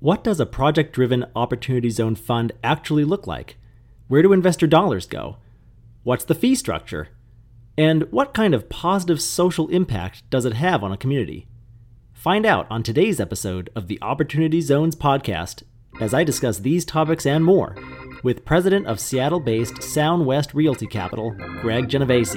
What does a project driven Opportunity Zone fund actually look like? Where do investor dollars go? What's the fee structure? And what kind of positive social impact does it have on a community? Find out on today's episode of the Opportunity Zones podcast as I discuss these topics and more with President of Seattle based Sound West Realty Capital, Greg Genovese.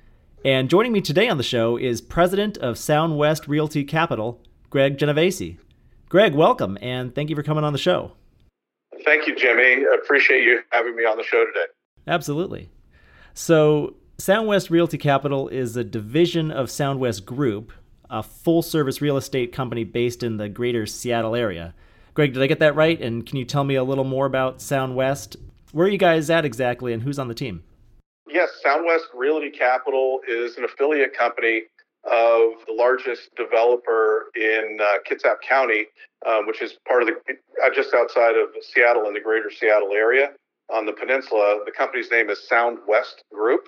And joining me today on the show is President of Sound West Realty Capital, Greg Genovese. Greg, welcome, and thank you for coming on the show. Thank you, Jimmy. Appreciate you having me on the show today. Absolutely. So, Sound West Realty Capital is a division of Sound West Group, a full service real estate company based in the greater Seattle area. Greg, did I get that right? And can you tell me a little more about Sound West? Where are you guys at exactly, and who's on the team? Yes, Soundwest Realty Capital is an affiliate company of the largest developer in uh, Kitsap County, um, which is part of the uh, just outside of Seattle in the greater Seattle area on the peninsula. The company's name is Sound West Group,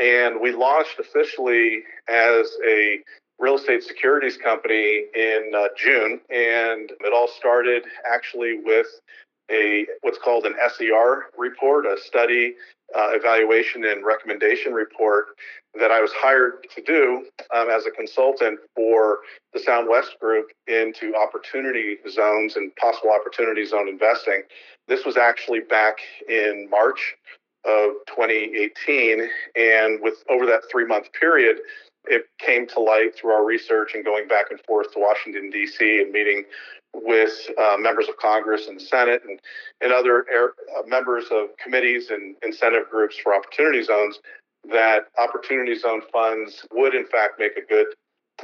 and we launched officially as a real estate securities company in uh, June, and it all started actually with a what's called an SER report, a study uh, evaluation and recommendation report that I was hired to do um, as a consultant for the Sound West Group into opportunity zones and possible opportunity zone investing. This was actually back in March of 2018, and with over that three month period, it came to light through our research and going back and forth to Washington D.C. and meeting with uh, members of Congress and the Senate and, and other air, uh, members of committees and incentive groups for opportunity zones that opportunity zone funds would in fact make a good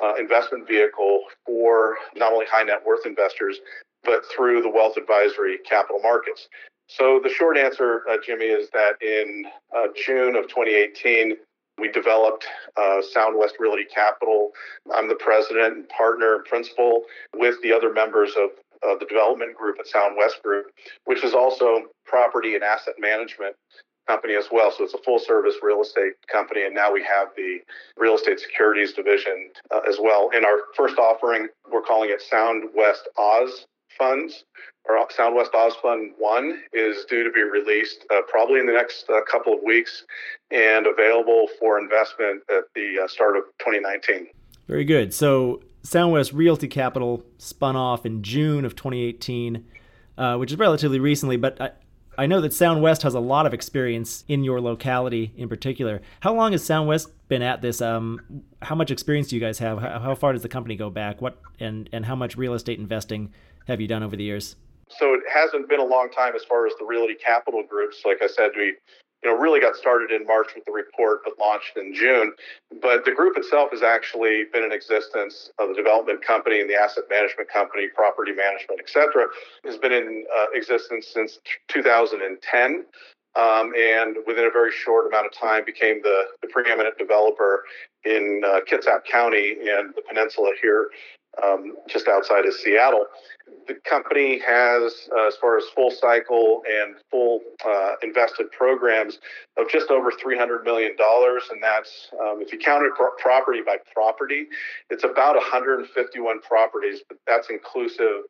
uh, investment vehicle for not only high net worth investors but through the wealth advisory capital markets. So the short answer, uh, Jimmy, is that in uh, June of 2018, we developed uh, Sound West Realty Capital. I'm the president and partner and principal with the other members of uh, the development group at Sound West Group, which is also property and asset management company as well. So it's a full service real estate company. And now we have the real estate securities division uh, as well. In our first offering, we're calling it Sound West Oz Funds. Our Sound West Oz Fund 1 is due to be released uh, probably in the next uh, couple of weeks and available for investment at the uh, start of 2019. Very good. So Soundwest Realty Capital spun off in June of 2018, uh, which is relatively recently, but I, I know that Soundwest has a lot of experience in your locality in particular. How long has Soundwest been at this? Um, how much experience do you guys have? How, how far does the company go back? What and and how much real estate investing have you done over the years? So it hasn't been a long time as far as the Realty Capital groups. Like I said, we you know, really got started in March with the report, but launched in June. But the group itself has actually been in existence. Uh, the development company and the asset management company, property management, et cetera, has been in uh, existence since 2010. Um, and within a very short amount of time became the, the preeminent developer in uh, Kitsap County and the peninsula here um, just outside of Seattle. The company has, uh, as far as full cycle and full uh, invested programs, of just over $300 million. And that's, um, if you count it pro- property by property, it's about 151 properties, but that's inclusive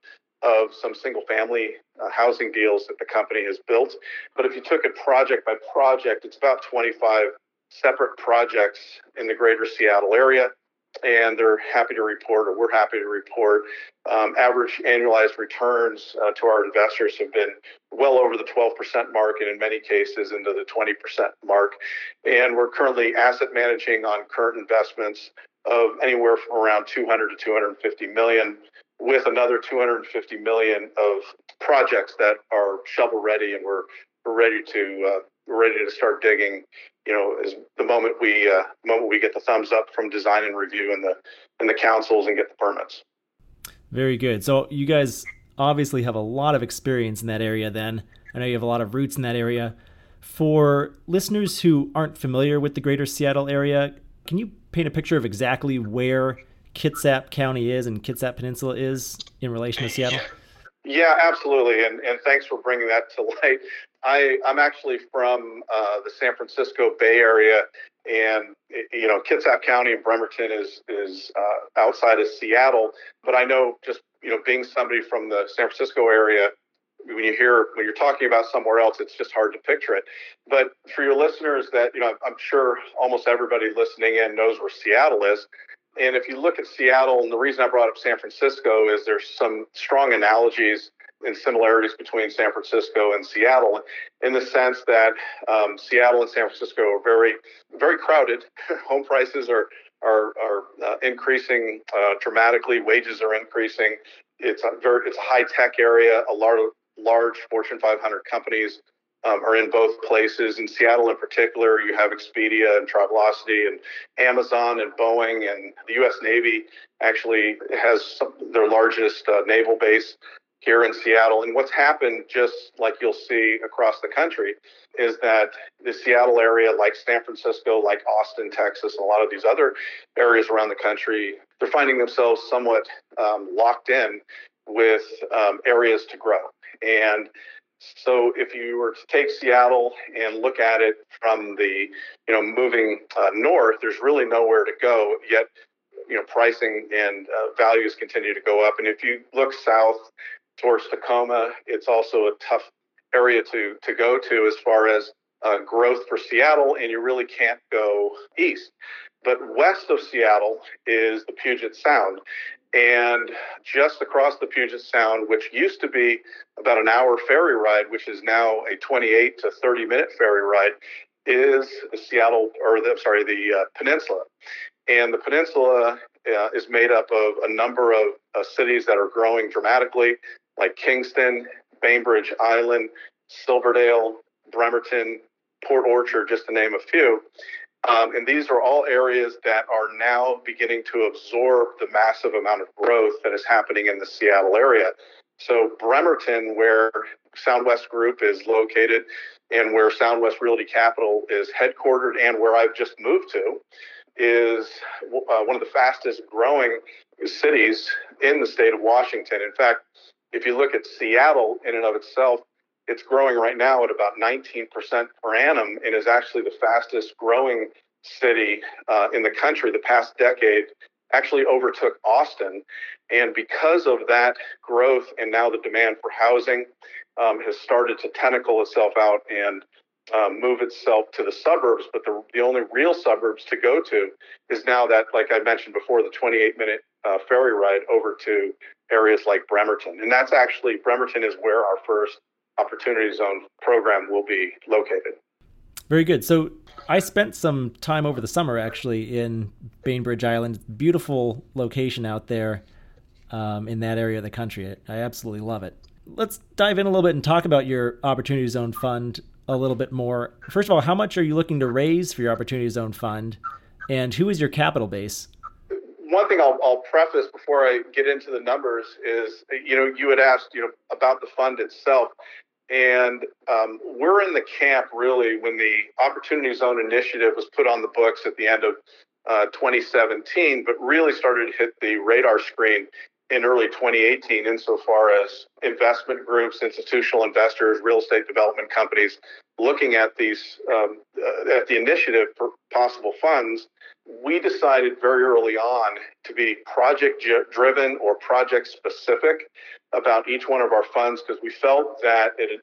of some single family uh, housing deals that the company has built. But if you took it project by project, it's about 25 separate projects in the greater Seattle area and they're happy to report, or we're happy to report, um, average annualized returns uh, to our investors have been well over the 12% mark, and in many cases into the 20% mark. And we're currently asset managing on current investments of anywhere from around 200 to 250 million, with another 250 million of projects that are shovel ready, and we're we're ready to uh, ready to start digging you know, is the moment we uh, moment we get the thumbs up from design and review and the and the councils and get the permits. Very good. So you guys obviously have a lot of experience in that area. Then, I know you have a lot of roots in that area. For listeners who aren't familiar with the greater Seattle area, can you paint a picture of exactly where Kitsap County is and Kitsap Peninsula is in relation to Seattle? Yeah, absolutely. And, and thanks for bringing that to light. I, I'm actually from uh, the San Francisco Bay Area, and you know Kitsap County and Bremerton is is uh, outside of Seattle. But I know just you know being somebody from the San Francisco area, when you hear when you're talking about somewhere else, it's just hard to picture it. But for your listeners, that you know, I'm sure almost everybody listening in knows where Seattle is. And if you look at Seattle, and the reason I brought up San Francisco is there's some strong analogies and similarities between San Francisco and Seattle, in the sense that um, Seattle and San Francisco are very, very crowded. Home prices are are, are uh, increasing uh, dramatically. Wages are increasing. It's a very it's a high tech area. A lot of large Fortune 500 companies um, are in both places. In Seattle, in particular, you have Expedia and Travelocity and Amazon and Boeing, and the U.S. Navy actually has some, their largest uh, naval base here in Seattle. And what's happened, just like you'll see across the country, is that the Seattle area, like San Francisco, like Austin, Texas, and a lot of these other areas around the country, they're finding themselves somewhat um, locked in with um, areas to grow. And so if you were to take Seattle and look at it from the, you know, moving uh, north, there's really nowhere to go. Yet, you know, pricing and uh, values continue to go up. And if you look south towards Tacoma, it's also a tough area to to go to as far as uh, growth for Seattle, and you really can't go east. But west of Seattle is the Puget Sound. And just across the Puget Sound, which used to be about an hour ferry ride, which is now a 28 to 30 minute ferry ride, is the Seattle, or the, sorry, the uh, peninsula. And the peninsula uh, is made up of a number of uh, cities that are growing dramatically, like Kingston, Bainbridge Island, Silverdale, Bremerton, Port Orchard, just to name a few. Um, and these are all areas that are now beginning to absorb the massive amount of growth that is happening in the Seattle area. So, Bremerton, where Soundwest Group is located and where Soundwest Realty Capital is headquartered and where I've just moved to, is uh, one of the fastest growing cities in the state of Washington. In fact, if you look at Seattle in and of itself, it's growing right now at about 19% per annum and is actually the fastest growing city uh, in the country. The past decade actually overtook austin. And because of that growth and now the demand for housing um, has started to tentacle itself out and um, move itself to the suburbs. But the, the only real suburbs to go to is now that like i mentioned before the 28 minute uh, ferry ride over to areas like bremerton. And that's actually bremerton is where our first Opportunity Zone program will be located. Very good. So I spent some time over the summer actually in Bainbridge Island. Beautiful location out there um, in that area of the country. I, I absolutely love it. Let's dive in a little bit and talk about your Opportunity Zone fund a little bit more. First of all, how much are you looking to raise for your Opportunity Zone fund, and who is your capital base? One thing I'll, I'll preface before I get into the numbers is, you know, you had asked, you know, about the fund itself. And um, we're in the camp really when the Opportunity Zone initiative was put on the books at the end of uh, 2017, but really started to hit the radar screen in early 2018 insofar as investment groups, institutional investors, real estate development companies looking at these um, uh, at the initiative for possible funds. We decided very early on to be project driven or project specific about each one of our funds because we felt that it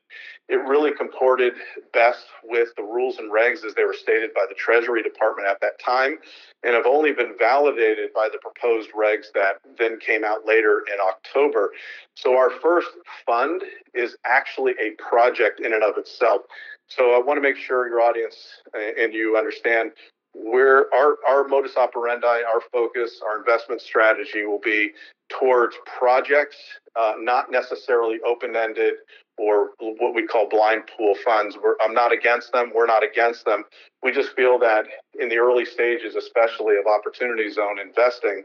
it really comported best with the rules and regs as they were stated by the Treasury Department at that time, and have only been validated by the proposed regs that then came out later in October. So our first fund is actually a project in and of itself. So I want to make sure your audience and you understand where our, our modus operandi, our focus, our investment strategy will be towards projects, uh, not necessarily open ended or what we call blind pool funds. We're, I'm not against them. We're not against them. We just feel that in the early stages, especially of opportunity zone investing,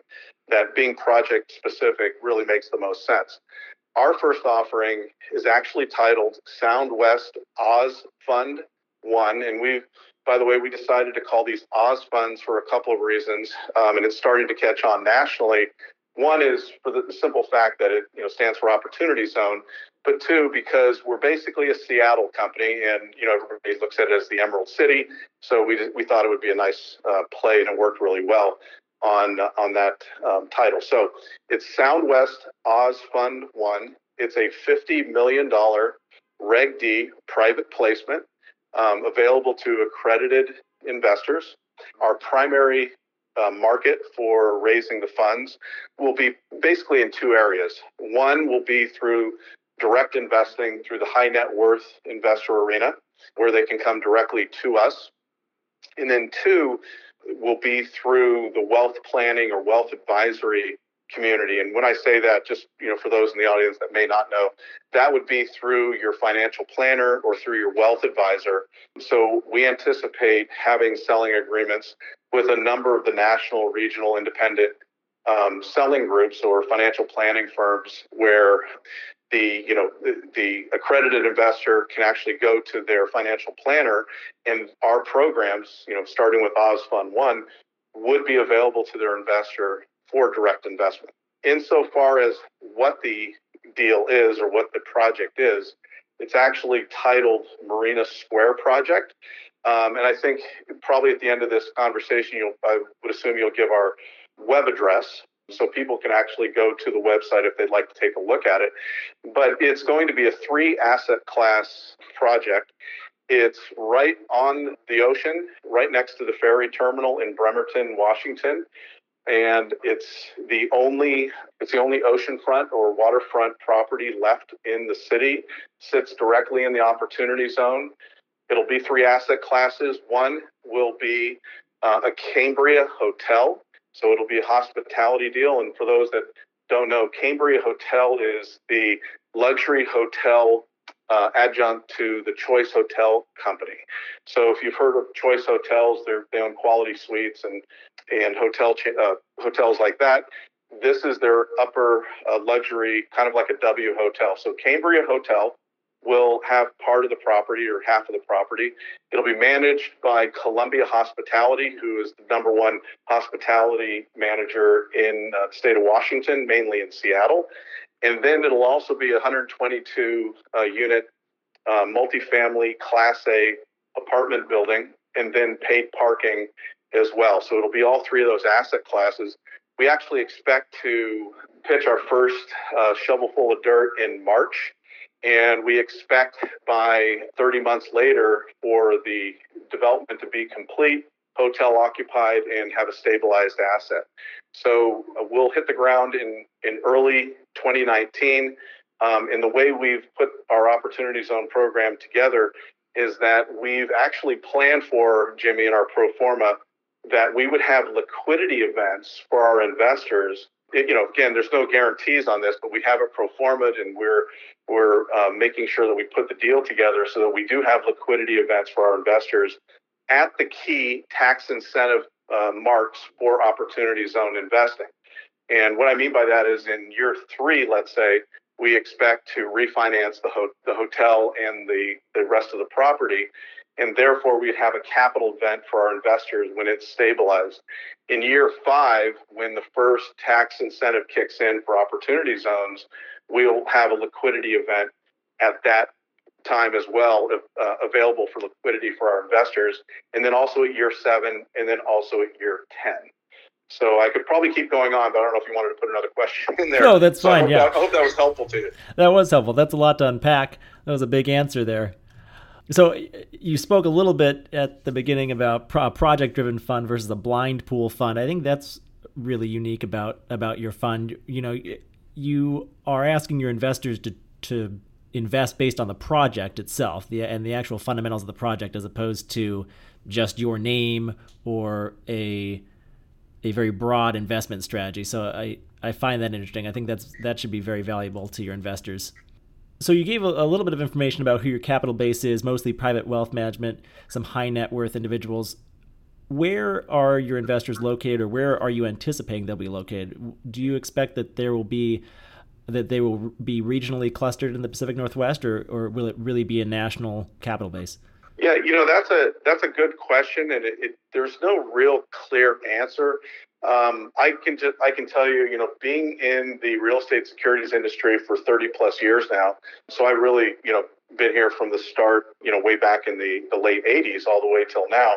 that being project specific really makes the most sense. Our first offering is actually titled Sound West Oz Fund One, and we, by the way, we decided to call these Oz funds for a couple of reasons, um, and it's starting to catch on nationally. One is for the simple fact that it you know stands for Opportunity Zone, but two because we're basically a Seattle company, and you know everybody looks at it as the Emerald City, so we we thought it would be a nice uh, play, and it worked really well on uh, on that um, title. So it's Sound West Oz Fund One. It's a fifty million dollar Reg D private placement um, available to accredited investors. Our primary uh, market for raising the funds will be basically in two areas. One will be through direct investing through the high net worth investor arena, where they can come directly to us. And then two will be through the wealth planning or wealth advisory community. And when I say that, just you know, for those in the audience that may not know, that would be through your financial planner or through your wealth advisor. So we anticipate having selling agreements with a number of the national, regional, independent um, selling groups or financial planning firms where the you know the, the, accredited investor can actually go to their financial planner and our programs you know starting with oz fund one would be available to their investor for direct investment. Insofar as what the deal is or what the project is it's actually titled marina square project um, and i think probably at the end of this conversation you'll i would assume you'll give our web address so people can actually go to the website if they'd like to take a look at it. But it's going to be a three asset class project. It's right on the ocean, right next to the ferry terminal in Bremerton, Washington. And it's the only it's the only oceanfront or waterfront property left in the city. Sits directly in the opportunity zone. It'll be three asset classes. One will be uh, a Cambria hotel so it'll be a hospitality deal. And for those that don't know, Cambria Hotel is the luxury hotel uh, adjunct to the Choice Hotel Company. So if you've heard of Choice Hotels, they own quality suites and and hotel uh, hotels like that. This is their upper uh, luxury, kind of like a W hotel. So Cambria Hotel will have part of the property or half of the property. It'll be managed by Columbia Hospitality, who is the number one hospitality manager in uh, the state of Washington, mainly in Seattle. And then it'll also be a 122 uh, unit uh, multifamily Class A apartment building and then paid parking as well. So it'll be all three of those asset classes. We actually expect to pitch our first uh, shovelful of dirt in March and we expect by 30 months later for the development to be complete, hotel occupied, and have a stabilized asset. So uh, we'll hit the ground in, in early 2019. Um, and the way we've put our Opportunity Zone program together is that we've actually planned for, Jimmy, in our pro forma, that we would have liquidity events for our investors you know, again, there's no guarantees on this, but we have it pro forma and we're we're uh, making sure that we put the deal together so that we do have liquidity events for our investors at the key tax incentive uh, marks for opportunity zone investing. And what I mean by that is in year three, let's say, we expect to refinance the, ho- the hotel and the, the rest of the property and therefore we'd have a capital event for our investors when it's stabilized. In year five, when the first tax incentive kicks in for opportunity zones, we'll have a liquidity event at that time as well, uh, available for liquidity for our investors, and then also at year seven, and then also at year 10. So I could probably keep going on, but I don't know if you wanted to put another question in there. No, that's so fine. I yeah, that, I hope that was helpful to you. That was helpful. That's a lot to unpack. That was a big answer there. So you spoke a little bit at the beginning about pro- project-driven fund versus a blind pool fund. I think that's really unique about about your fund. You know, you are asking your investors to to invest based on the project itself, the and the actual fundamentals of the project, as opposed to just your name or a a very broad investment strategy. So I I find that interesting. I think that's that should be very valuable to your investors. So you gave a, a, little bit of information about who your capital base is, mostly private wealth management, some high net worth individuals. Where are your investors located, or where are you anticipating they'll be located? Do you expect that there will be that they will be regionally clustered in the Pacific Northwest, or, or will it really be a national capital base? Yeah, you know that's a that's a good question, and it, it, there's no real clear answer. Um, I can just I can tell you, you know, being in the real estate securities industry for 30 plus years now, so I really, you know, been here from the start, you know, way back in the, the late 80s all the way till now.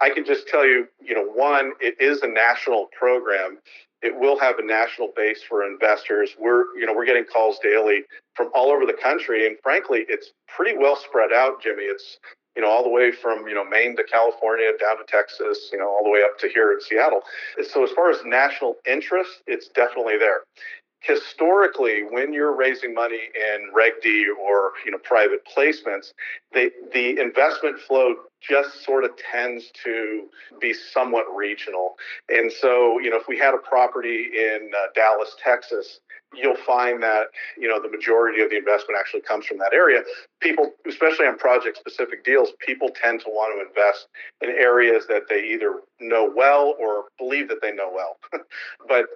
I can just tell you, you know, one, it is a national program. It will have a national base for investors. We're, you know, we're getting calls daily from all over the country, and frankly, it's pretty well spread out, Jimmy. It's you know, all the way from, you know, Maine to California, down to Texas, you know, all the way up to here in Seattle. So as far as national interest, it's definitely there. Historically, when you're raising money in Reg D or, you know, private placements, they, the investment flow just sort of tends to be somewhat regional. And so, you know, if we had a property in uh, Dallas, Texas, you'll find that you know the majority of the investment actually comes from that area. People especially on project specific deals people tend to want to invest in areas that they either know well or believe that they know well. But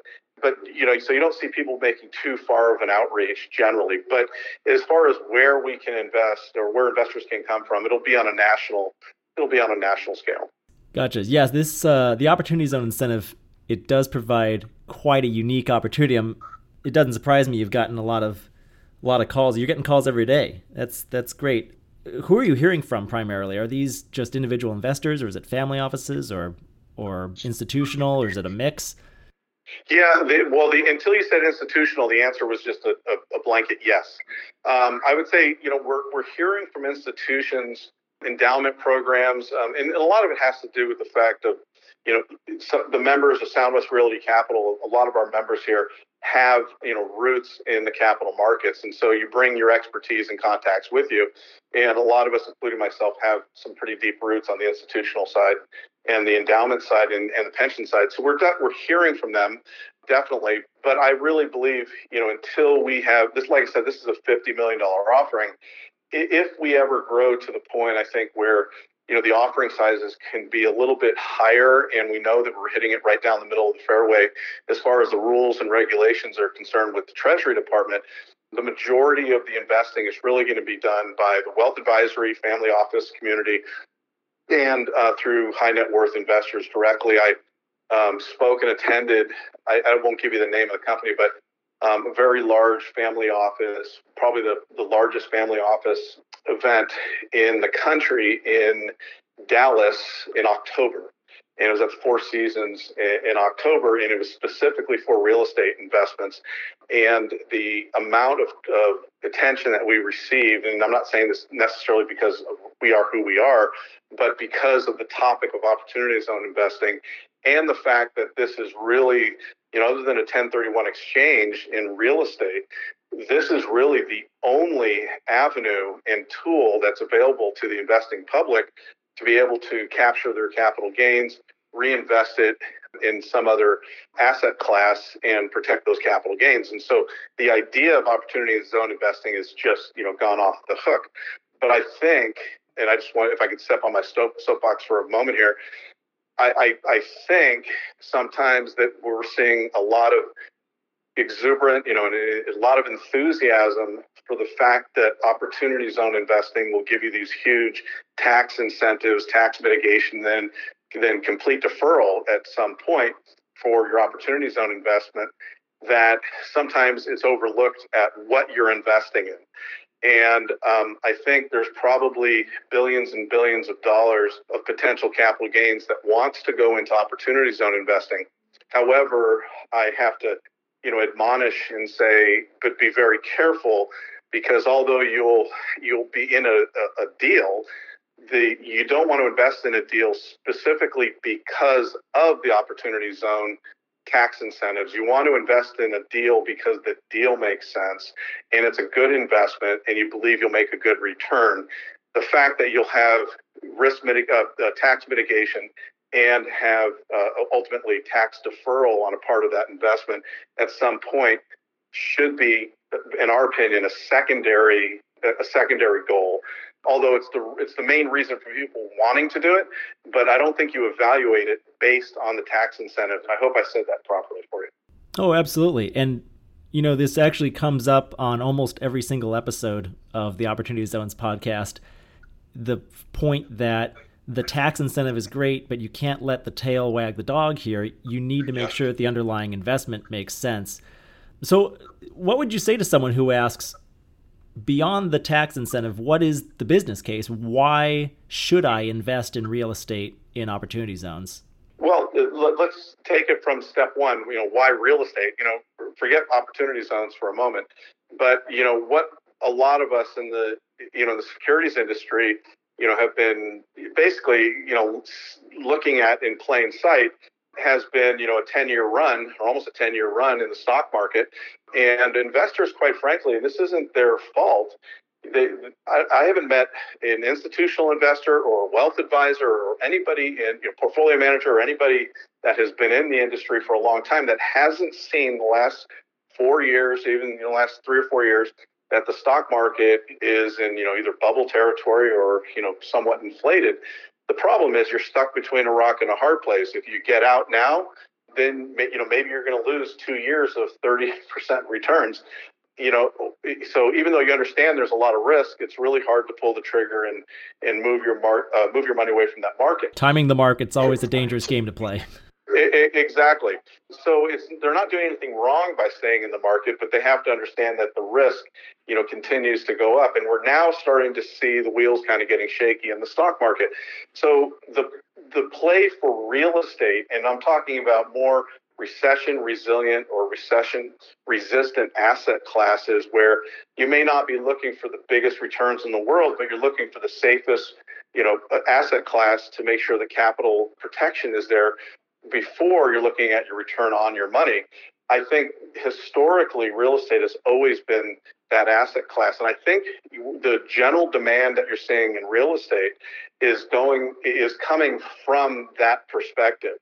but you know so you don't see people making too far of an outreach generally. But as far as where we can invest or where investors can come from it'll be on a national it'll be on a national scale. Gotcha. Yes this uh, the opportunity zone incentive it does provide quite a unique opportunity. I'm it doesn't surprise me you've gotten a lot of a lot of calls. You're getting calls every day. That's that's great. Who are you hearing from primarily? Are these just individual investors, or is it family offices, or or institutional, or is it a mix? Yeah, well, the, until you said institutional, the answer was just a, a, a blanket yes. Um, I would say, you know, we're, we're hearing from institutions, endowment programs, um, and, a lot of it has to do with the fact of, you know, the members of Soundwest Realty Capital, a lot of our members here have you know roots in the capital markets. And so you bring your expertise and contacts with you. And a lot of us including myself have some pretty deep roots on the institutional side and the endowment side and, and the pension side. So we're de- we're hearing from them definitely. But i really believe you know until we have this like i said this is a 50 million dollar offering. If we ever grow to the point i think where you know the offering sizes can be a little bit higher and we know that we're hitting it right down the middle of the fairway. As far as the rules and regulations are concerned with the treasury department the majority of the investing is really going to be done by the wealth advisory family office community and uh, through high net worth investors directly. I um, spoke and attended I, I, won't give you the name of the company but um, a very large family office probably the, the largest family office event in the country in Dallas in October. And it was at Four Seasons in October, and it was specifically for real estate investments. And the amount of, of attention that we received, and I'm not saying this necessarily because we are who we are, but because of the topic of opportunity zone investing and the fact that this is really, you know, other than a 1031 exchange in real estate, this is really the only avenue and tool that's available to the investing public to be able to capture their capital gains, reinvest it in some other asset class and protect those capital gains. And so the idea of opportunity zone investing is just, you know, gone off the hook. But I think, and I just want, if I could step on my soapbox for a moment here, I, I, think sometimes that we're seeing a lot of exuberant, you know, and uh, a lot of enthusiasm for the fact that opportunity zone investing will give you these huge tax incentives, tax mitigation, then then complete deferral at some point for your opportunity zone investment that sometimes it's overlooked at what you're investing in. And um, I think there's probably billions and billions of dollars of potential capital gains that wants to go into opportunity zone investing. However, I have to you know, admonish and say, but be very careful because although you'll you'll be in a, a, a deal, the you don't want to invest in a deal specifically because of the opportunity zone tax incentives. You want to invest in a deal because the deal makes sense and it's a good investment and you believe you'll make a good return. The fact that you'll have risk mitig- uh, uh, tax mitigation and have uh, ultimately tax deferral on a part of that investment at some point should be, in our opinion, a secondary a secondary goal. Although it's the it's the main reason for people wanting to do it, but I don't think you evaluate it based on the tax incentives. I hope I said that properly for you. Oh, absolutely. And You know, this actually comes up on almost every single episode of the Opportunity Zones podcast. The point that the tax incentive is great, but you can't let the tail wag the dog here. You need to make sure that the underlying investment makes sense. So, what would you say to someone who asks, beyond the tax incentive, what is the business case? Why should I invest in real estate in opportunity zones? Well, uh, let's take it from step one. You know, why real estate? You know, forget opportunity zones for a moment. But you know what? A lot of us in the you know the securities industry, you know, have been basically you know looking at in plain sight has been, you know, a 10 year run or almost a 10 year run in the stock market. And investors, quite frankly, and this isn't their fault. They, I, I, haven't met an institutional investor or a wealth advisor or anybody in you know, portfolio manager or anybody that has been in the industry for a long time that hasn't seen the last four years, even the last three or four years, that the stock market is in you know either bubble territory or you know somewhat inflated. The problem is you're stuck between a rock and a hard place. If you get out now, then you know maybe you're going to lose two years of 30% returns. You know, so even though you understand there's a lot of risk, it's really hard to pull the trigger and and move your uh, move your money away from that market. Timing the market's always a dangerous game to play. Exactly. So it's they're not doing anything wrong by staying in the market, but they have to understand that the risk, you know, continues to go up, and we're now starting to see the wheels kind of getting shaky in the stock market. So the the play for real estate, and I'm talking about more recession resilient or recession resistant asset classes where you may not be looking for the biggest returns in the world, but you're looking for the safest, you know, asset class to make sure the capital protection is there before you're looking at your return on your money. I think historically, real estate has always been that asset class. And I think the general demand that you're seeing in real estate is going is coming from that perspective.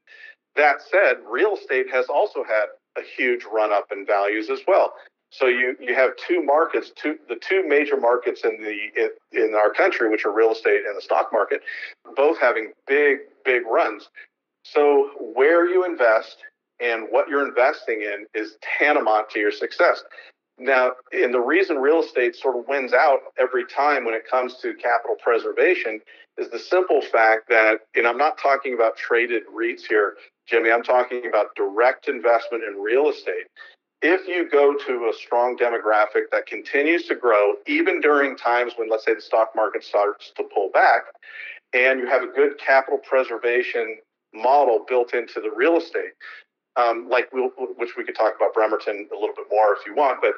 That said, real estate has also had a huge run up in values as well. So you you have two markets, two the two major markets in the in, in our country, which are real estate and the stock market, both having big big runs. So, where you invest and what you're investing in is tantamount to your success. Now, and the reason real estate sort of wins out every time when it comes to capital preservation is the simple fact that, and I'm not talking about traded REITs here, Jimmy, I'm talking about direct investment in real estate. If you go to a strong demographic that continues to grow, even during times when, let's say, the stock market starts to pull back, and you have a good capital preservation model built into the real estate. Um, like we'll, which we could talk about Bremerton a little bit more if you want, but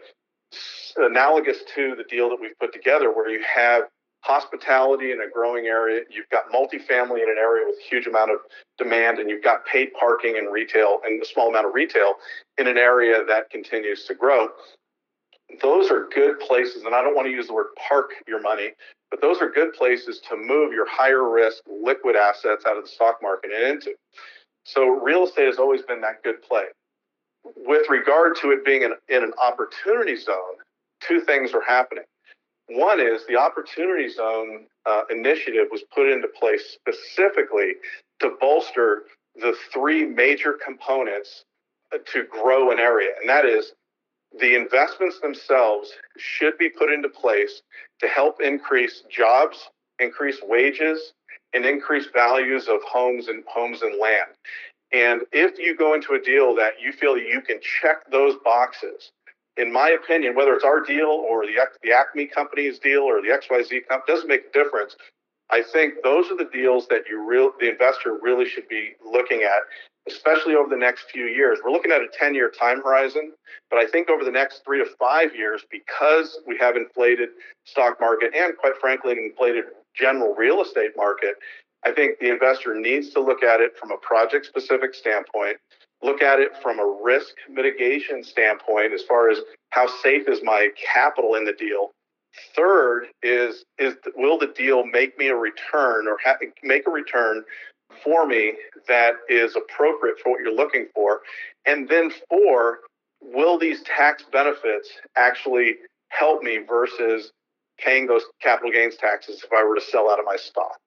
analogous to the deal that we've put together, where you have hospitality in a growing area, you've got multifamily in an area with a huge amount of demand, and you've got paid parking and retail and a small amount of retail in an area that continues to grow. Those are good places, and I don't want to use the word park your money, but those are good places to move your higher risk liquid assets out of the stock market and into. So real estate has always been that good play. With regard to it being in, in an opportunity zone, two things are happening. One is the opportunity zone uh, initiative was put into place specifically to bolster the three major components uh, to grow an area, and that is the investments themselves should be put into place to help increase jobs, increase wages, and increase values of homes and homes and land. And if you go into a deal that you feel you can check those boxes, in my opinion, whether it's our deal or the, the Acme company's deal or the XYZ company, doesn't make a difference. I think those are the deals that you real the investor really should be looking at especially over the next few years. We're looking at a 10 year time horizon, but I think over the next three to five years, because we have inflated stock market and quite frankly, an inflated general real estate market, I think the investor needs to look at it from a project specific standpoint, look at it from a risk mitigation standpoint as far as how safe is my capital in the deal. Third is is will the deal make me a return or ha- make a return for me that is appropriate for what you're looking for? And then, four, will these tax benefits actually help me versus paying those capital gains taxes if I were to sell out of my stock?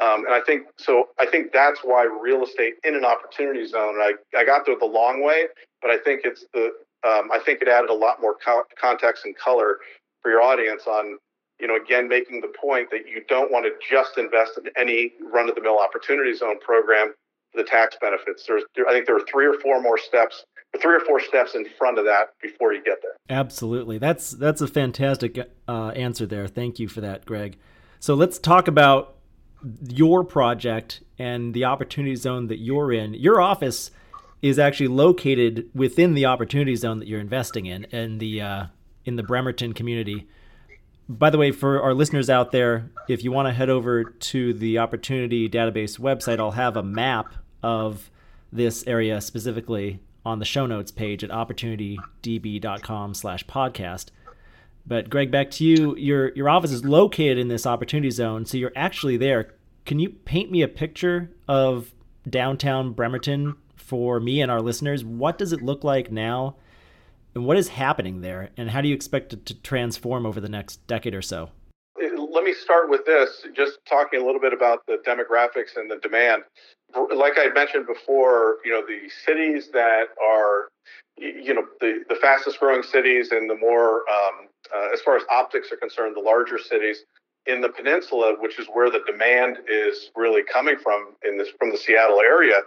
Um, and I think so. I think that's why real estate in an opportunity zone. I, I got there the long way, but I think it's the um, I think it added a lot more co- context and color for your audience on, you know, again, making the point that you don't want to just invest in any run of the mill opportunity zone program for the tax benefits. There's, I think there are three or four more steps, three or four steps in front of that before you get there. Absolutely. That's, that's a fantastic uh, answer there. Thank you for that, Greg. So let's talk about your project and the opportunity zone that you're in. Your office is actually located within the opportunity zone that you're investing in, in the uh, in the Bremerton community. By the way, for our listeners out there, if you want to head over to the Opportunity Database website, I'll have a map of this area specifically on the show notes page at opportunitydb.com slash podcast. But Greg, back to you. Your your office is located in this opportunity zone, so you're actually there. Can you paint me a picture of downtown Bremerton for me and our listeners. What does it look like now? And what is happening there? And how do you expect it to transform over the next decade or so? Let me start with this, just talking a little bit about the demographics and the demand. Like I mentioned before, you know, the cities that are, you know, the, the fastest growing cities and the more, um, uh, as far as optics are concerned, the larger cities in the peninsula, which is where the demand is really coming from in this from the Seattle area,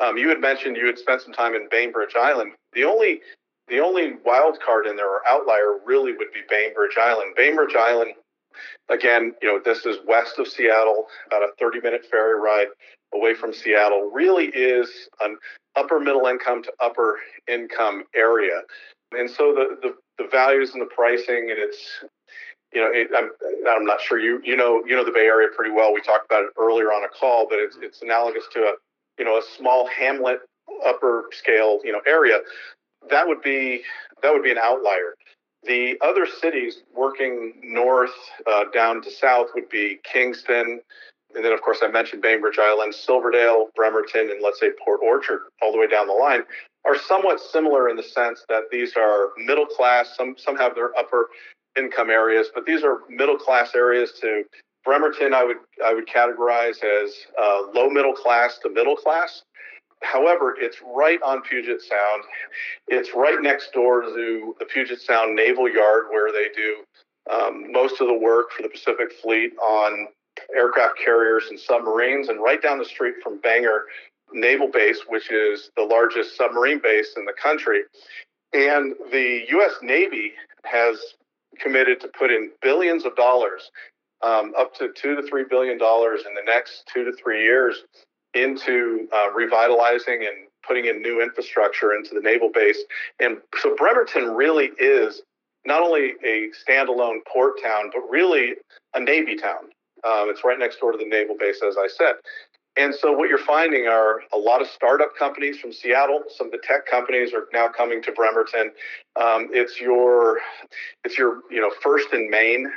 um, you had mentioned you had spent some time in Bainbridge Island. The only the only wild card in there or outlier really would be Bainbridge Island. Bainbridge Island, again, you know, this is west of Seattle, about a 30 minute ferry ride away from Seattle, really is an upper middle income to upper income area. And so the, the, the values and the pricing and it's, you know, it, I'm, I'm not sure you, you know, you know the Bay Area pretty well. We talked about it earlier on a call, but it's, mm-hmm. it's analogous to a, you know, a small hamlet upper scale, you know, area, that would be that would be an outlier. The other cities working north uh, down to south would be Kingston, and then of course I mentioned Bainbridge Island, Silverdale, Bremerton, and let's say Port Orchard, all the way down the line, are somewhat similar in the sense that these are middle class. Some some have their upper income areas, but these are middle class areas to Bremerton, I would I would categorize as uh, low middle class to middle class. However, it's right on Puget Sound. It's right next door to the Puget Sound Naval Yard, where they do um, most of the work for the Pacific Fleet on aircraft carriers and submarines, and right down the street from Bangor Naval Base, which is the largest submarine base in the country. And the U.S. Navy has committed to put in billions of dollars um, up to two to three billion dollars in the next two to three years into uh, revitalizing and putting in new infrastructure into the naval base. And so Bremerton really is not only a standalone port town, but really a Navy town. Um, it's right next door to the naval base, as I said. And so what you're finding are a lot of startup companies from Seattle. Some of the tech companies are now coming to Bremerton. Um, it's your, it's your, you know, first and main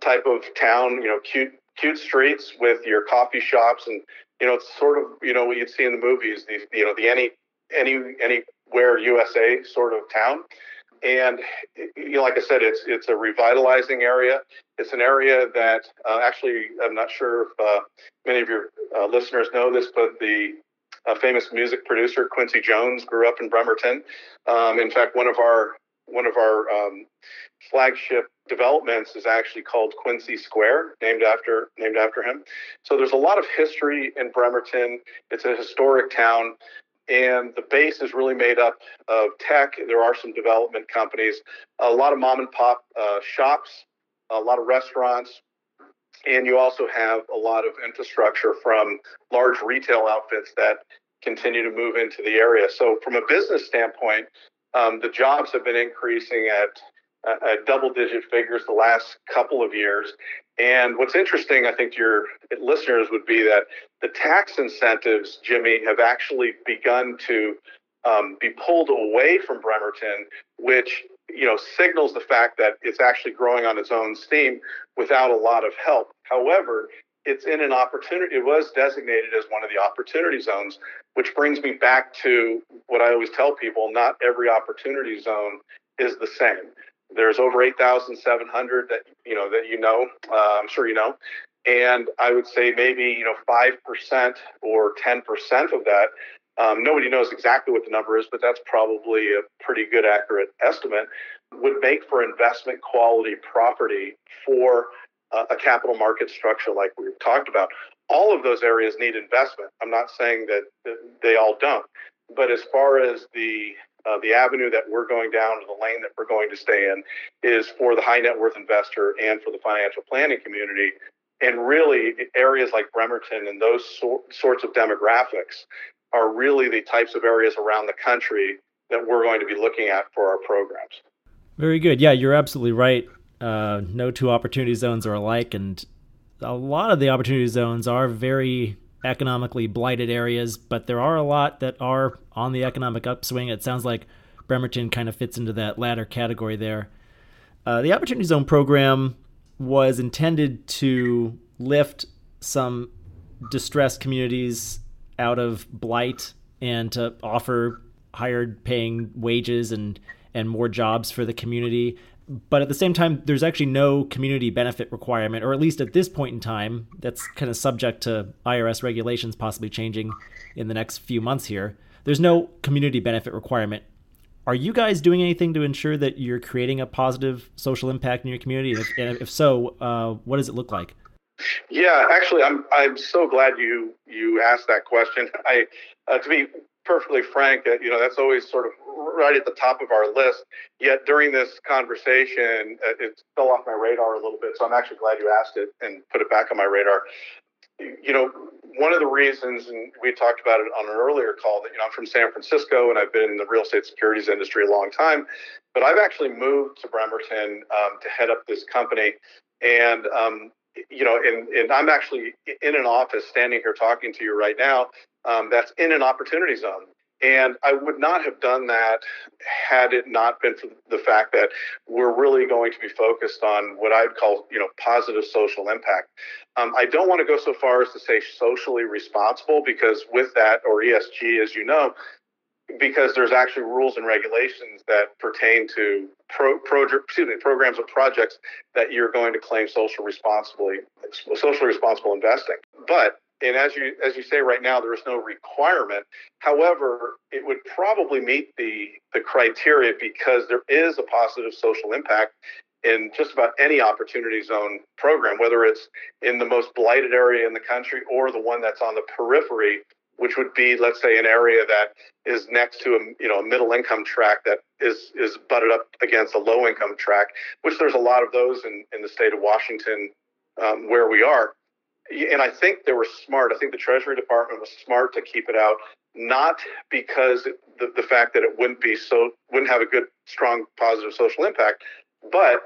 type of town, you know, cute cute streets with your coffee shops and you know it's sort of you know what you'd see in the movies you know the any any anywhere USA sort of town. And you know, like I said it's it's a revitalizing area. It's an area that uh, actually I'm not sure if uh, many of your uh, listeners know this but the uh, famous music producer Quincy Jones grew up in Bremerton. Um, in fact one of our one of our um, flagship developments is actually called Quincy Square, named after named after him. So there's a lot of history in Bremerton. It's a historic town, and the base is really made up of tech. There are some development companies, a lot of mom and pop uh, shops, a lot of restaurants, and you also have a lot of infrastructure from large retail outfits that continue to move into the area. So from a business standpoint, um, the jobs have been increasing at uh, double digit figures the last couple of years. And what's interesting, I think, to your listeners would be that the tax incentives, Jimmy, have actually begun to um, be pulled away from Bremerton, which you know signals the fact that it's actually growing on its own steam without a lot of help. However, it's in an opportunity. It was designated as one of the opportunity zones, which brings me back to what I always tell people: not every opportunity zone is the same. There's over 8,700 that you know that you know. Uh, I'm sure you know, and I would say maybe you know five percent or ten percent of that um, nobody knows exactly what the number is, but that's probably a pretty good accurate estimate, would make for investment quality property for uh, a capital market structure like we've talked about. All of those areas need investment. I'm not saying that, that they all don't, but as far as the uh, the avenue that we're going down, or the lane that we're going to stay in, is for the high net worth investor and for the financial planning community. And really, areas like Bremerton and those so- sorts of demographics are really the types of areas around the country that we're going to be looking at for our programs. Very good. Yeah, you're absolutely right. Uh, no two opportunity zones are alike, and a lot of the opportunity zones are very economically blighted areas, but there are a lot that are on the economic upswing. It sounds like Bremerton kind of fits into that latter category there. Uh, the Opportunity Zone program was intended to lift some distressed communities out of blight and to offer higher paying wages and and more jobs for the community but at the same time there's actually no community benefit requirement or at least at this point in time that's kind of subject to IRS regulations possibly changing in the next few months here there's no community benefit requirement. Are you guys doing anything to ensure that you're creating a positive social impact in your community? And if, and if so uh, what does it look like? Yeah, actually, I'm I'm so glad you you asked that question. I, uh, to be perfectly frank, uh, you know, that's always sort of right at the top of our list. Yet during this conversation, uh, it fell off my radar a little bit. So I'm actually glad you asked it and put it back on my radar. You know, one of the reasons, and we talked about it on an earlier call, that you know I'm from San Francisco and I've been in the real estate securities industry a long time, but I've actually moved to Bremerton um, to head up this company. And um, you know, and, and I'm actually in an office standing here talking to you right now um, that's in an opportunity zone. And I would not have done that had it not been for the fact that we're really going to be focused on what I'd call, you know, positive social impact. Um, I don't want to go so far as to say socially responsible because with that, or ESG, as you know, because there's actually rules and regulations that pertain to pro, pro, excuse me, programs or projects that you're going to claim social responsibly, socially responsible investing. But and as you as you say right now, there is no requirement. However, it would probably meet the the criteria because there is a positive social impact in just about any opportunity zone program, whether it's in the most blighted area in the country or the one that's on the periphery which would be, let's say, an area that is next to a you know a middle income tract that is is butted up against a low income tract, which there's a lot of those in, in the state of Washington um, where we are. And I think they were smart. I think the Treasury Department was smart to keep it out, not because the, the fact that it wouldn't be so wouldn't have a good, strong, positive social impact, but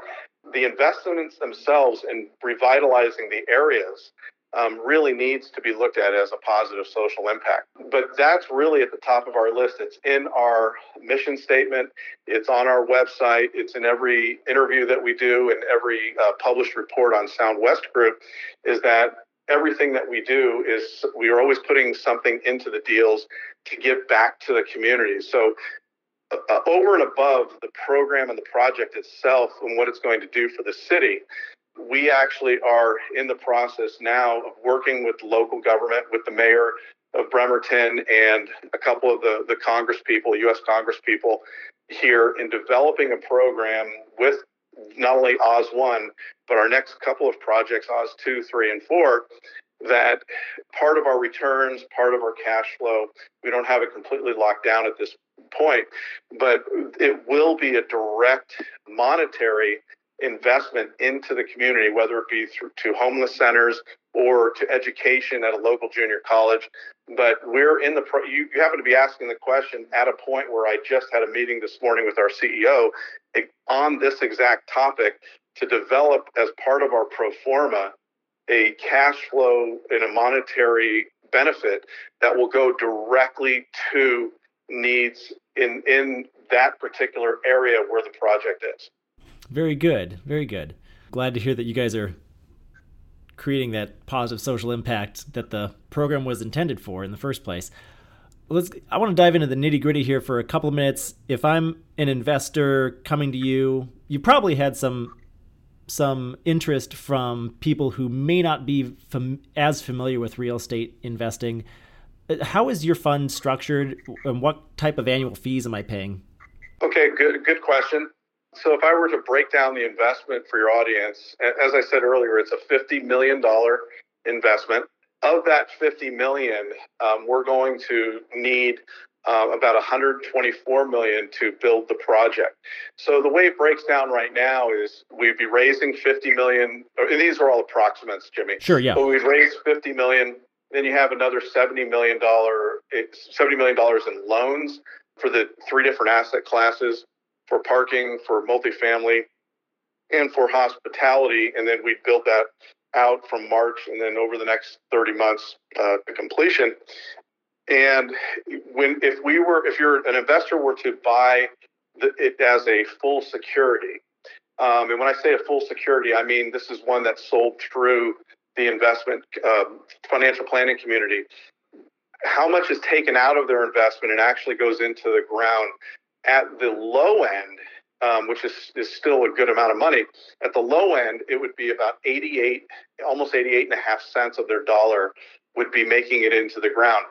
the investments themselves in revitalizing the areas um, really needs to be looked at as a positive social impact. But that's really at the top of our list. It's in our mission statement, it's on our website, it's in every interview that we do and every uh, published report on Sound West Group. Is that everything that we do is we are always putting something into the deals to give back to the community. So uh, over and above the program and the project itself and what it's going to do for the city, we actually are in the process now of working with local government, with the mayor of Bremerton and a couple of the, the Congress people, U.S. Congress people here in developing a program with not only Oz 1, but our next couple of projects, Oz 2, 3, and 4, that part of our returns, part of our cash flow, we don't have it completely locked down at this point, but it will be a direct monetary investment into the community, whether it be through to homeless centers or to education at a local junior college. But we're in the pro- you, you happen to be asking the question at a point where I just had a meeting this morning with our CEO on this exact topic to develop as part of our pro forma a cash flow and a monetary benefit that will go directly to needs in in that particular area where the project is. Very good. Very good. Glad to hear that you guys are creating that positive social impact that the program was intended for in the first place. Let's I want to dive into the nitty-gritty here for a couple of minutes. If I'm an investor coming to you, you probably had some some interest from people who may not be fam- as familiar with real estate investing. how is your fund structured, and what type of annual fees am I paying? Okay, good good question. So if I were to break down the investment for your audience, as I said earlier, it's a fifty million dollar investment. Of that fifty million, um, we're going to need uh, about 124 million to build the project. So the way it breaks down right now is we'd be raising 50 million. And these are all approximates, Jimmy. Sure, yeah. But we'd raise 50 million. Then you have another 70 million dollar, 70 million dollars in loans for the three different asset classes for parking, for multifamily, and for hospitality. And then we'd build that out from March and then over the next 30 months uh, to completion. And when if we were if you're an investor were to buy the, it as a full security, um, and when I say a full security, I mean this is one that's sold through the investment um, financial planning community. How much is taken out of their investment and actually goes into the ground at the low end, um, which is, is still a good amount of money, at the low end, it would be about 88, almost 88 and a half cents of their dollar would be making it into the ground.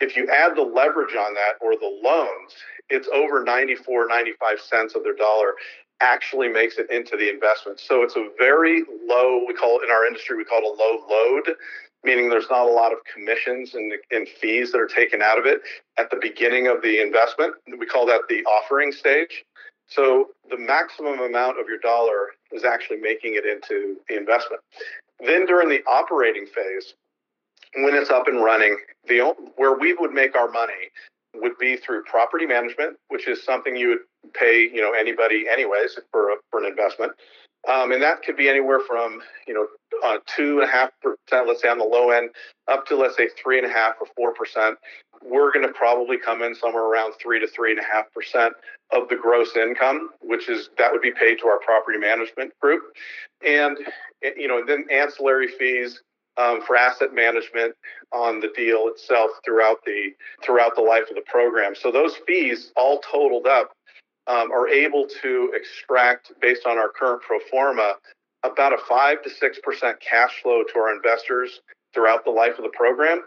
If you add the leverage on that or the loans, it's over 94, 95 cents of their dollar actually makes it into the investment. So it's a very low, we call it in our industry, we call it a low load meaning there's not a lot of commissions and, and fees that are taken out of it at the beginning of the investment. We call that the offering stage. So the maximum amount of your dollar is actually making it into the investment. Then during the operating phase, when it's up and running, the where we would make our money would be through property management, which is something you would pay, you know, anybody anyways for a, for an investment. Um, and that could be anywhere from, you know, uh, two and a half percent, let's say on the low end, up to let's say three and a half or four percent. We're going to probably come in somewhere around three to three and a half percent of the gross income, which is that would be paid to our property management group, and you know, then ancillary fees um, for asset management on the deal itself throughout the throughout the life of the program. So those fees all totaled up um, are able to extract, based on our current pro forma, about a 5 to 6% cash flow to our investors throughout the life of the program.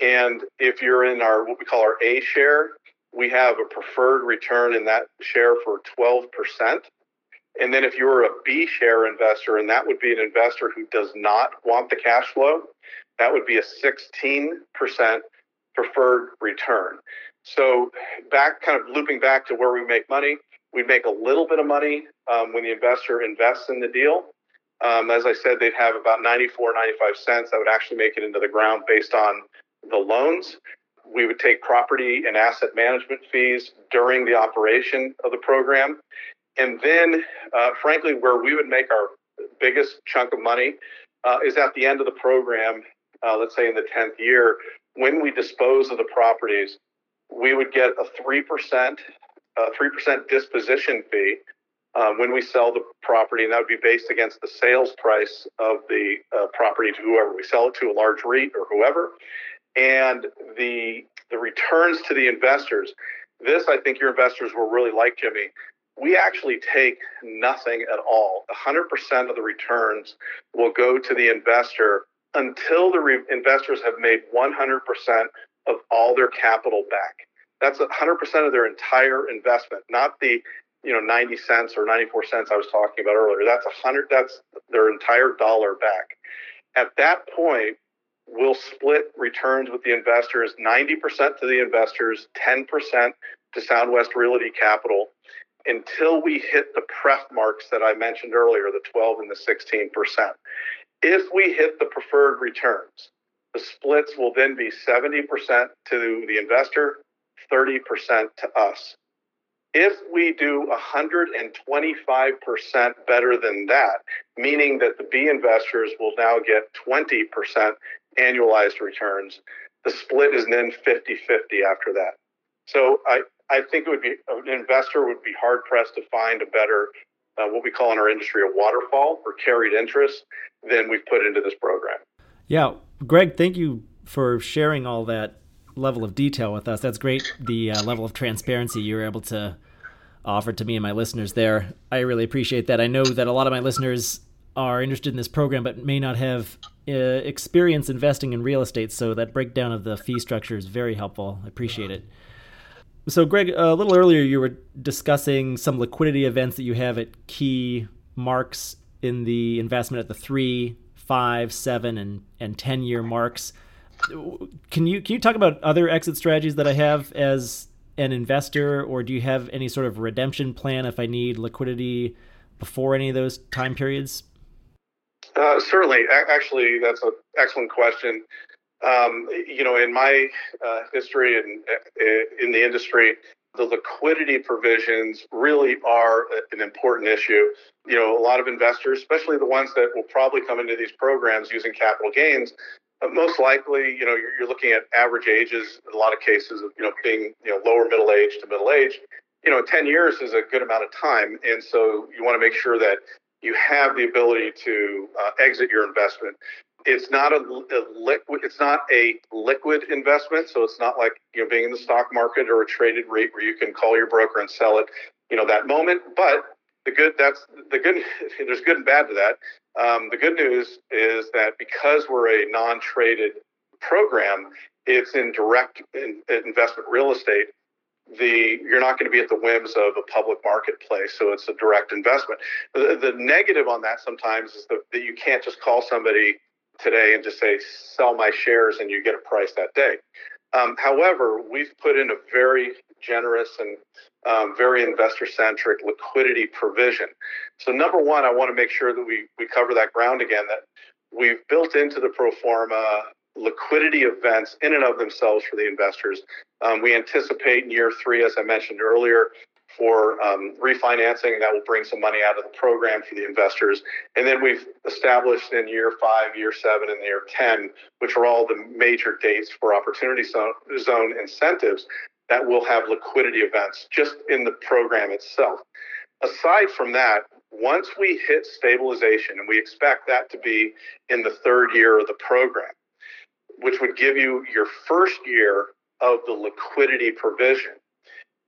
And if you're in our what we call our A share, we have a preferred return in that share for 12%. And then if you're a B share investor, and that would be an investor who does not want the cash flow, that would be a 16% preferred return. So back, kind of looping back to where we make money, we make a little bit of money um, when the investor invests in the deal. Um, as I said, they'd have about 94, 95 cents that would actually make it into the ground based on the loans. We would take property and asset management fees during the operation of the program. And then, uh, frankly, where we would make our biggest chunk of money uh, is at the end of the program, uh, let's say in the 10th year, when we dispose of the properties we would get a 3%, uh, 3% disposition fee uh, when we sell the property, and that would be based against the sales price of the uh, property to whoever we sell it to, a large REIT or whoever. And the, the returns to the investors, this I think your investors will really like, Jimmy. We actually take nothing at all. 100% of the returns will go to the investor until the re- investors have made 100% of all their capital back. That's 100% of their entire investment, not the you know 90 cents or 94 cents I was talking about earlier. That's 100 that's their entire dollar back. At that point, we'll split returns with the investors 90% to the investors, 10% to Soundwest Realty Capital until we hit the pref marks that I mentioned earlier, the 12 and the 16%. If we hit the preferred returns, the splits will then be 70% to the investor, 30% to us. If we do 125% better than that, meaning that the B investors will now get 20% annualized returns, the split is then 50 50 after that. So I, I think it would be an investor would be hard pressed to find a better, uh, what we call in our industry, a waterfall or carried interest than we've put into this program. Yeah, Greg, thank you for sharing all that level of detail with us. That's great. The uh, level of transparency you were able to offer to me and my listeners there. I really appreciate that. I know that a lot of my listeners are interested in this program but may not have uh, experience investing in real estate. So that breakdown of the fee structure is very helpful. I appreciate it. So, Greg, a little earlier you were discussing some liquidity events that you have at key marks in the investment at the three, five, seven, and and ten year marks. Can you can you talk about other exit strategies that I have as an investor, or do you have any sort of redemption plan if I need liquidity before any of those time periods? Uh, certainly, actually, that's an excellent question. Um, you know, in my uh, history and in, in the industry, the liquidity provisions really are an important issue. You know, a lot of investors, especially the ones that will probably come into these programs using capital gains, uh, most likely, you know, you're, you're, looking at average ages in a lot of cases of, you know, being, you know, lower middle age to middle age. You know, 10 years is a good amount of time. And so you want to make sure that you have the ability to uh, exit your investment. It's not a, a, liquid it's not a liquid investment so it's not like you know being in the stock market or a traded REIT where you can call your broker and sell it you know that moment. But the good that's the good there's good and bad to that. Um, the good news is that because we're a non-traded program it's in direct in, investment real estate the you're not going to be at the whims of a public marketplace so it's a direct investment the, the negative on that sometimes is that, that you can't just call somebody today and just say, sell my shares and you get a price that day. Um, however, we've put in a very generous and um, very investor centric liquidity provision. So, number one, I want to make sure that we, we cover that ground again, that we've built into the pro forma liquidity events in and of themselves for the investors. Um, we anticipate in year three, as I mentioned earlier, for um, refinancing, and that will bring some money out of the program for the investors. And then we've established in year five, year seven, and year 10, which are all the major dates for opportunity zone incentives that will have liquidity events just in the program itself. Aside from that, once we hit stabilization, and we expect that to be in the third year of the program, which would give you your first year of the liquidity provision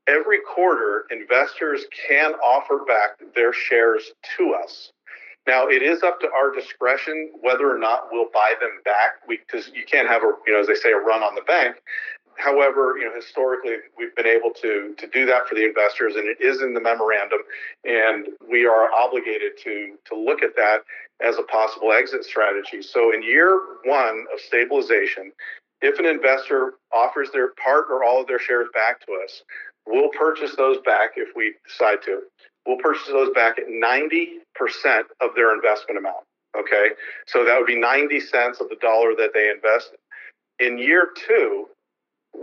every quarter, investors can offer back their shares to us. Now, it is up to our discretion whether or not we'll buy them back because you can't have a, you know, as they say, a run on the bank. However, you know, historically we've been able to to do that for the investors, and it is in the memorandum, and we are obligated to to look at that as a possible exit strategy. So, in year one of stabilization, if an investor offers their part or all of their shares back to us, We'll purchase those back if we decide to. We'll purchase those back at 90% of their investment amount. Okay. So that would be 90 cents of the dollar that they invested. In year two,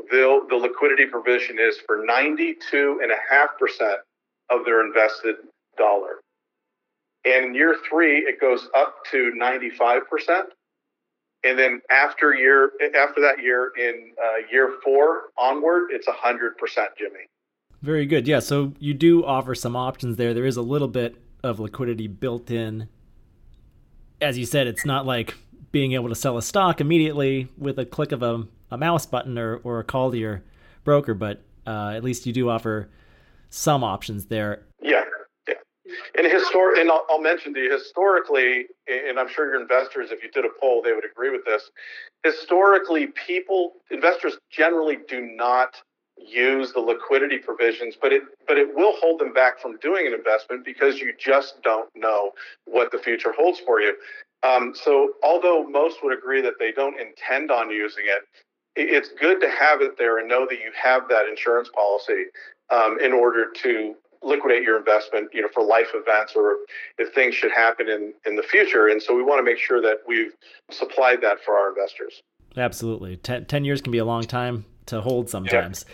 the, the liquidity provision is for 92.5% of their invested dollar. And in year three, it goes up to 95% and then after year after that year in uh, year four onward it's 100% jimmy. Very good. Yeah so you do offer some options there. There is a little bit of liquidity built in. As you said it's not like being able to sell a stock immediately with a click of a, a mouse button or, or a call to your broker but uh, at least you do offer some options there yeah and histor- and I'll, I'll, mention to you historically, and I'm sure your investors, if you did a poll, they would agree with this. Historically, people, investors generally do not use the liquidity provisions, but it but it will hold them back from doing an investment because you just don't know what the future holds for you. Um, so, although most would agree that they don't intend on using it, it's good to have it there and know that you have that insurance policy um, in order to liquidate your investment, you know, for life events or if things should happen in, in the future. And so we want to make sure that we've supplied that for our investors. Absolutely. Ten, 10 years can be a long time to hold sometimes.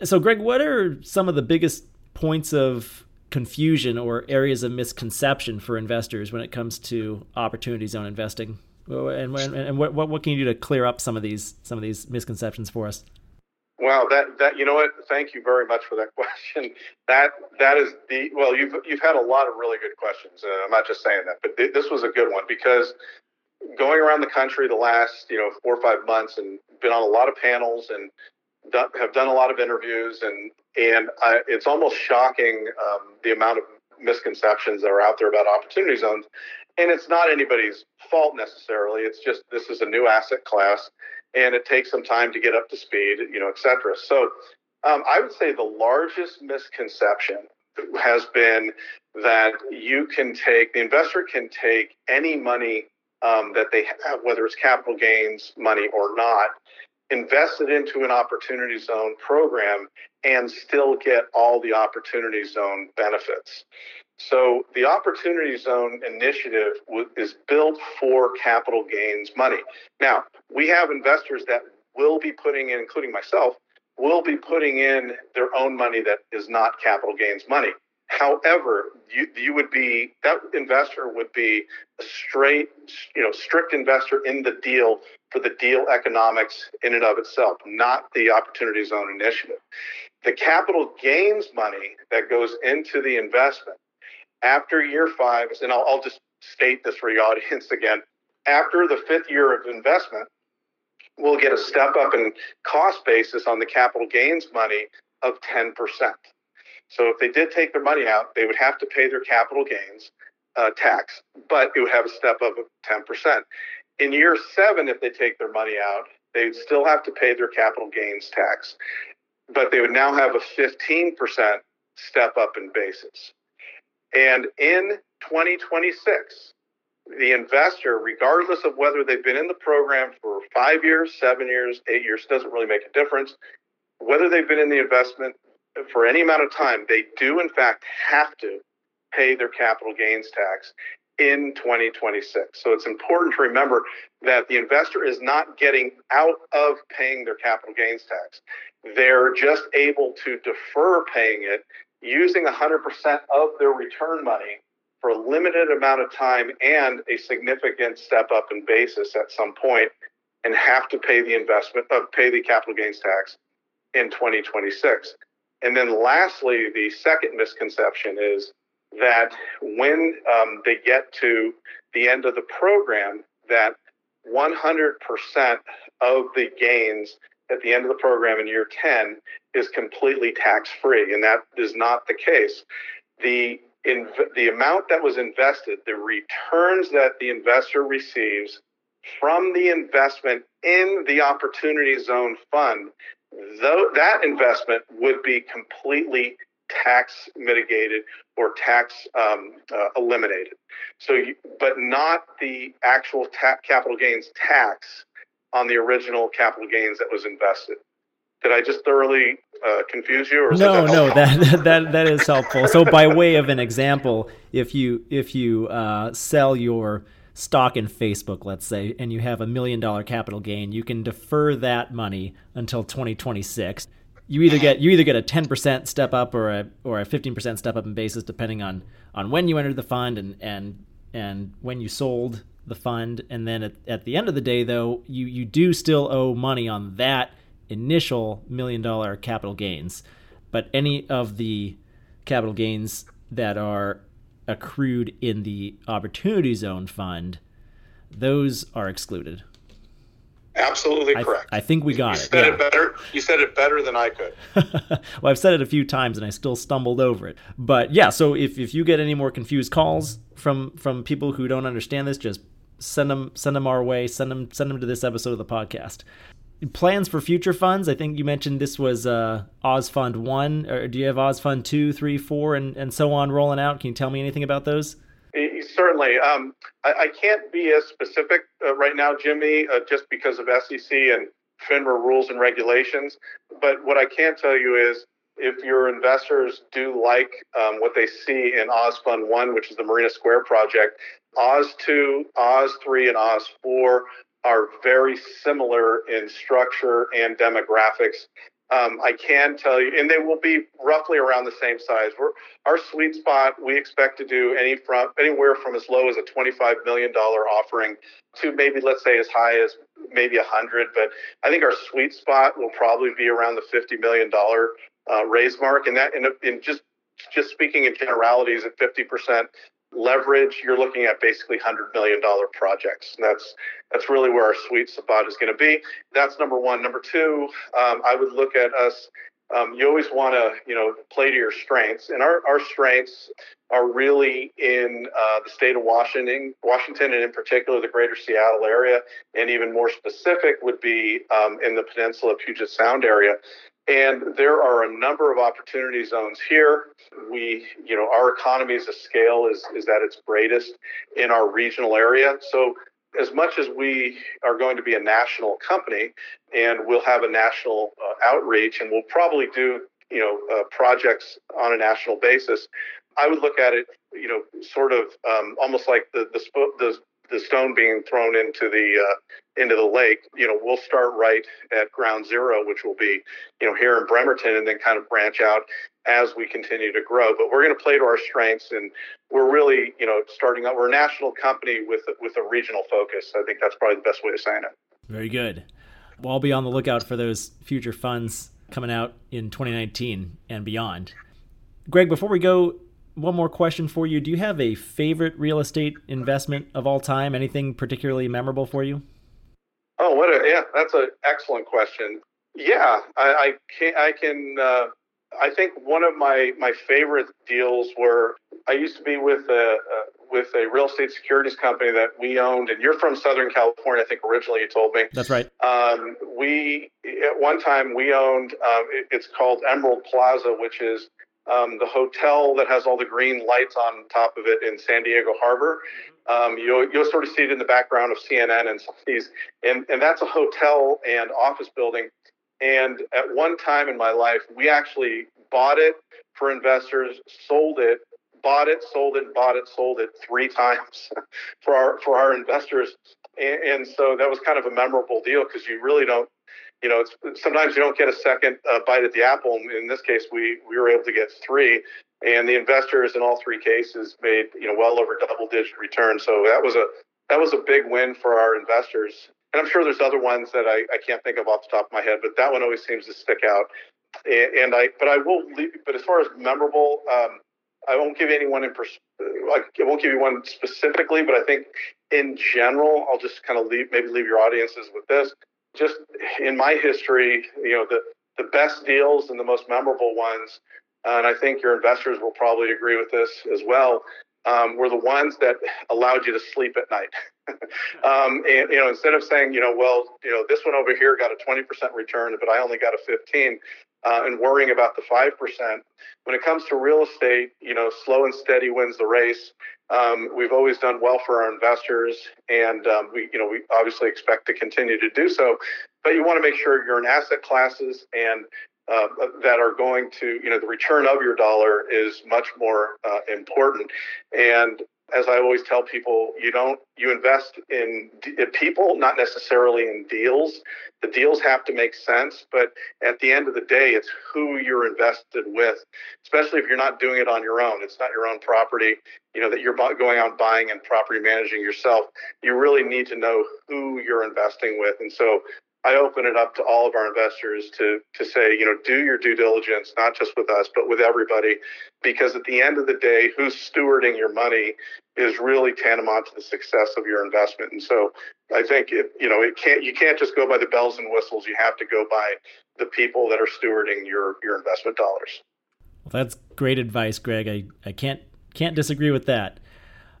Yeah. So, Greg, what are some of the biggest points of confusion or areas of misconception for investors when it comes to opportunity zone investing? And, and, and what, what can you do to clear up some of these some of these misconceptions for us? Wow, that that you know what? Thank you very much for that question. That that is the well, you've you've had a lot of really good questions. Uh, I'm not just saying that, but th- this was a good one because going around the country the last you know four or five months and been on a lot of panels and done, have done a lot of interviews and and I, it's almost shocking um, the amount of misconceptions that are out there about opportunity zones. And it's not anybody's fault necessarily. It's just this is a new asset class, and it takes some time to get up to speed, you know, et cetera. So um, I would say the largest misconception has been that you can take the investor can take any money um, that they have, whether it's capital gains money or not, invest it into an opportunity zone program and still get all the opportunity zone benefits. So the opportunity zone initiative is built for capital gains money. Now, we have investors that will be putting in, including myself, will be putting in their own money that is not capital gains money. However, you, you would be that investor would be a straight, you know, strict investor in the deal for the deal economics in and of itself, not the opportunity zone initiative. The capital gains money that goes into the investment after year five, and I'll, I'll just state this for the audience again. After the fifth year of investment, we'll get a step up in cost basis on the capital gains money of 10%. So if they did take their money out, they would have to pay their capital gains uh, tax, but it would have a step up of 10%. In year seven, if they take their money out, they'd still have to pay their capital gains tax, but they would now have a 15% step up in basis. And in 2026, the investor, regardless of whether they've been in the program for five years, seven years, eight years, doesn't really make a difference. Whether they've been in the investment for any amount of time, they do in fact have to pay their capital gains tax in 2026. So it's important to remember that the investor is not getting out of paying their capital gains tax. They're just able to defer paying it using 100% of their return money for a limited amount of time and a significant step up in basis at some point and have to pay the investment uh, pay the capital gains tax in 2026 and then lastly, the second misconception is that when um, they get to the end of the program, that 100% of the gains at the end of the program in year 10 is completely tax free. And that is not the case. The, in, the amount that was invested, the returns that the investor receives from the investment in the Opportunity Zone Fund though that investment would be completely tax mitigated or tax um, uh, eliminated. So, you, but not the actual ta- capital gains tax on the original capital gains that was invested. Did I just thoroughly uh, confuse you? Or no, that no, that that that is helpful. So, by way of an example, if you if you uh, sell your stock in Facebook, let's say, and you have a million dollar capital gain, you can defer that money until 2026. You either get you either get a 10% step up or a or a 15% step up in basis depending on on when you entered the fund and and and when you sold the fund and then at, at the end of the day though you you do still owe money on that initial million dollar capital gains but any of the capital gains that are accrued in the Opportunity Zone Fund, those are excluded. Absolutely I, correct. I think we got you it. Said yeah. it better. You said it better than I could. well, I've said it a few times and I still stumbled over it. But yeah, so if, if you get any more confused calls from from people who don't understand this, just send them send them our way. Send them send them to this episode of the podcast plans for future funds. I think you mentioned this was uh, Oz Fund one. Or do you have Oz Fund two, three, four, and and so on rolling out? Can you tell me anything about those? Certainly. Um, I, I, can't be as specific uh, right now, Jimmy, uh, just because of SEC and FINRA rules and regulations. But what I can tell you is if your investors do like um, what they see in Oz Fund 1, which is the Marina Square project, Oz 2, Oz 3, and Oz 4 are very similar in structure and demographics. Um, I can tell you, and they will be roughly around the same size. We're, our sweet spot, we expect to do any from anywhere from as low as a $25 million offering to maybe, let's say, as high as maybe 100. But I think our sweet spot will probably be around the $50 million uh, raise mark. And that, in, just just speaking in generalities, at 50% leverage, you're looking at basically $100 million projects. And that's that's really where our sweet spot is going to be. That's number one. Number two, um, I would look at us um, you always want to, you know, play to your strengths. And our, our strengths are really in uh, the state of Washington, Washington, and in particular the greater Seattle area, and even more specific would be um, in the Peninsula Puget Sound area. And there are a number of opportunity zones here. We, you know, our economies a scale is, is at its greatest in our regional area. So as much as we are going to be a national company and we'll have a national uh, outreach and we'll probably do you know uh, projects on a national basis i would look at it you know sort of um, almost like the, the the the stone being thrown into the uh, into the lake you know we'll start right at ground zero which will be you know here in bremerton and then kind of branch out as we continue to grow. But we're going to play to our strengths, and we're really, you know, starting up. We're a national company with with a regional focus. I think that's probably the best way of saying it. Very good. Well, I'll be on the lookout for those future funds coming out in 2019 and beyond. Greg, before we go, one more question for you. Do you have a favorite real estate investment of all time? Anything particularly memorable for you? Oh, what a yeah, that's an excellent question. Yeah, I, I can I can uh, I think one of my, my favorite deals were I used to be with a, uh, with a real estate securities company that we owned, and you're from Southern California, I think originally you told me. That's right. Um, we at one time we owned um, it, it's called Emerald Plaza, which is um, the hotel that has all the green lights on top of it in San Diego Harbor. Um, you'll, you'll sort of see it in the background of CNN and some of these, and, and that's a hotel and office building and at one time in my life, we actually bought it for investors, sold it, bought it, sold it, bought it, sold it three times for our for our investors. And, and so that was kind of a memorable deal because you really don't, you know, sometimes you don't get a second uh, bite at the apple. In this case, we we were able to get three, and the investors in all three cases made you know well over double digit returns. So that was a that was a big win for our investors and I'm sure there's other ones that I, I can't think of off the top of my head, but that one always seems to stick out. And, and I, but I will leave. But as far as memorable, um, I won't give anyone in. Pers- I won't give you one specifically, but I think in general, I'll just kind of leave, maybe leave your audiences with this. Just in my history, you know, the the best deals and the most memorable ones, and I think your investors will probably agree with this as well um, were the ones that allowed you to sleep at night. um, and you know, instead of saying, you know, well, you know, this one over here got a 20% return, but I only got a 15, uh, and worrying about the 5%. When it comes to real estate, you know, slow and steady wins the race. Um, we've always done well for our investors, and um, we, you know, we obviously expect to continue to do so. But you want to make sure you're in asset classes and uh, that are going to, you know, the return of your dollar is much more uh, important. And as I always tell people, you don't you invest in, in, people, not necessarily in deals. The deals have to make sense, but at the end of the day, it's who you're invested with. Especially if you're not doing it on your own, it's not your own property. You know that you're going out buying and property managing yourself. You really need to know who you're investing with, and so I open it up to all of our investors to to say, you know, do your due diligence, not just with us, but with everybody, because at the end of the day, who's stewarding your money is really tantamount to the success of your investment. And so, I think it, you know, it can't you can't just go by the bells and whistles. You have to go by the people that are stewarding your your investment dollars. Well, that's great advice, Greg. I, I can't can't disagree with that.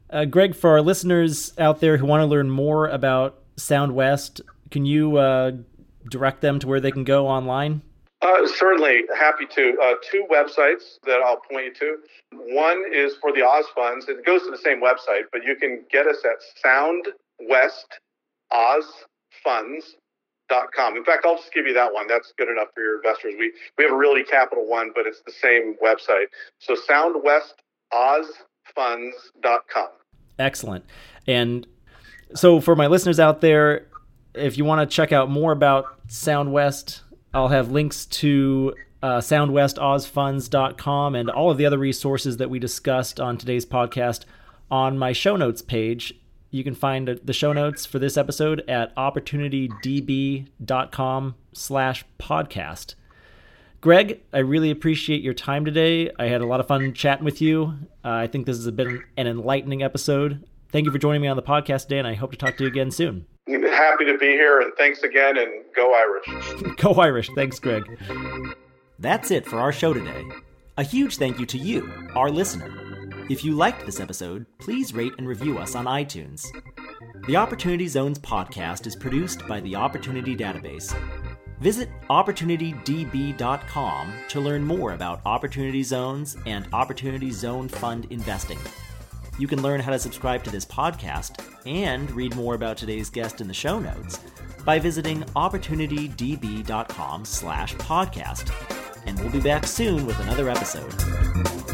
Uh, Greg, for our listeners out there who want to learn more about SoundWest, can you uh, direct them to where they can go online? Uh, certainly, happy to. Uh, two websites that I'll point you to. One is for the Oz funds. It goes to the same website, but you can get us at soundwestozfunds.com. In fact, I'll just give you that one. That's good enough for your investors. We we have a Realty Capital one, but it's the same website. So soundwestozfunds.com. Excellent. And so for my listeners out there, if you want to check out more about SoundWest, I'll have links to uh, soundwestozfunds.com and all of the other resources that we discussed on today's podcast on my show notes page. You can find the show notes for this episode at opportunitydb.com slash podcast. Greg, I really appreciate your time today. I had a lot of fun chatting with you. Uh, I think this has been an enlightening episode. Thank you for joining me on the podcast today, and I hope to talk to you again soon happy to be here, and thanks again, and go Irish. go Irish. Thanks, Greg. That's it for our show today. A huge thank you to you, our listener. If you liked this episode, please rate and review us on iTunes. The Opportunity Zones podcast is produced by the Opportunity Database. Visit OpportunityDB.com to learn more about Opportunity Zones and Opportunity Zone Fund investing. You can learn how to subscribe to this podcast and read more about today's guest in the show notes by visiting opportunitydb.com slash podcast. And we'll be back soon with another episode.